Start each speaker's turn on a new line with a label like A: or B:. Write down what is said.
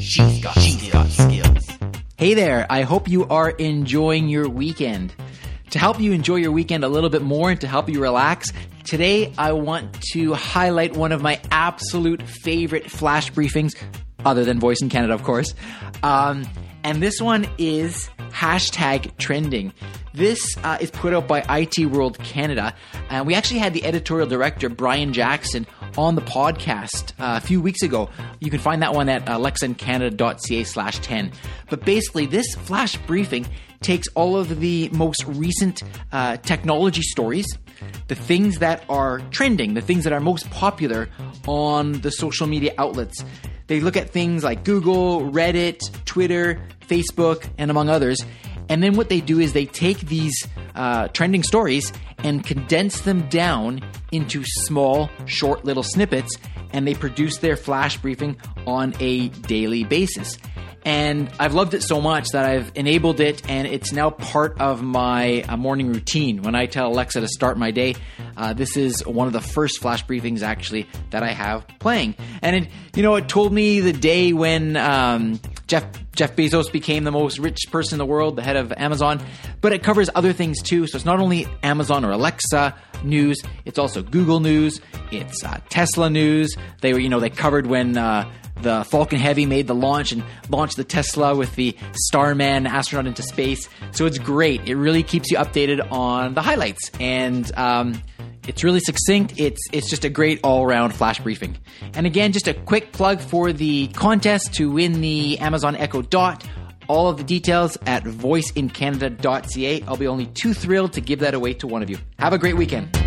A: She's got, got skills.
B: Hey there, I hope you are enjoying your weekend. To help you enjoy your weekend a little bit more and to help you relax, today I want to highlight one of my absolute favorite flash briefings, other than Voice in Canada, of course. Um, and this one is hashtag trending. This uh, is put out by IT World Canada, and we actually had the editorial director Brian Jackson on the podcast uh, a few weeks ago. You can find that one at uh, alexaincanada.ca slash 10. But basically, this flash briefing takes all of the most recent uh, technology stories, the things that are trending, the things that are most popular on the social media outlets. They look at things like Google, Reddit, Twitter, Facebook, and among others. And then what they do is they take these uh, trending stories and condense them down into small, short little snippets, and they produce their flash briefing on a daily basis. And I've loved it so much that I've enabled it, and it's now part of my uh, morning routine. When I tell Alexa to start my day, uh, this is one of the first flash briefings actually that I have playing. And it, you know, it told me the day when um, Jeff Jeff Bezos became the most rich person in the world, the head of Amazon. But it covers other things too. So it's not only Amazon or Alexa news, it's also Google news, it's uh, Tesla news. They were, you know, they covered when. Uh, the Falcon Heavy made the launch and launched the Tesla with the Starman astronaut into space. So it's great. It really keeps you updated on the highlights, and um, it's really succinct. It's it's just a great all around flash briefing. And again, just a quick plug for the contest to win the Amazon Echo Dot. All of the details at voiceincanada.ca. I'll be only too thrilled to give that away to one of you. Have a great weekend.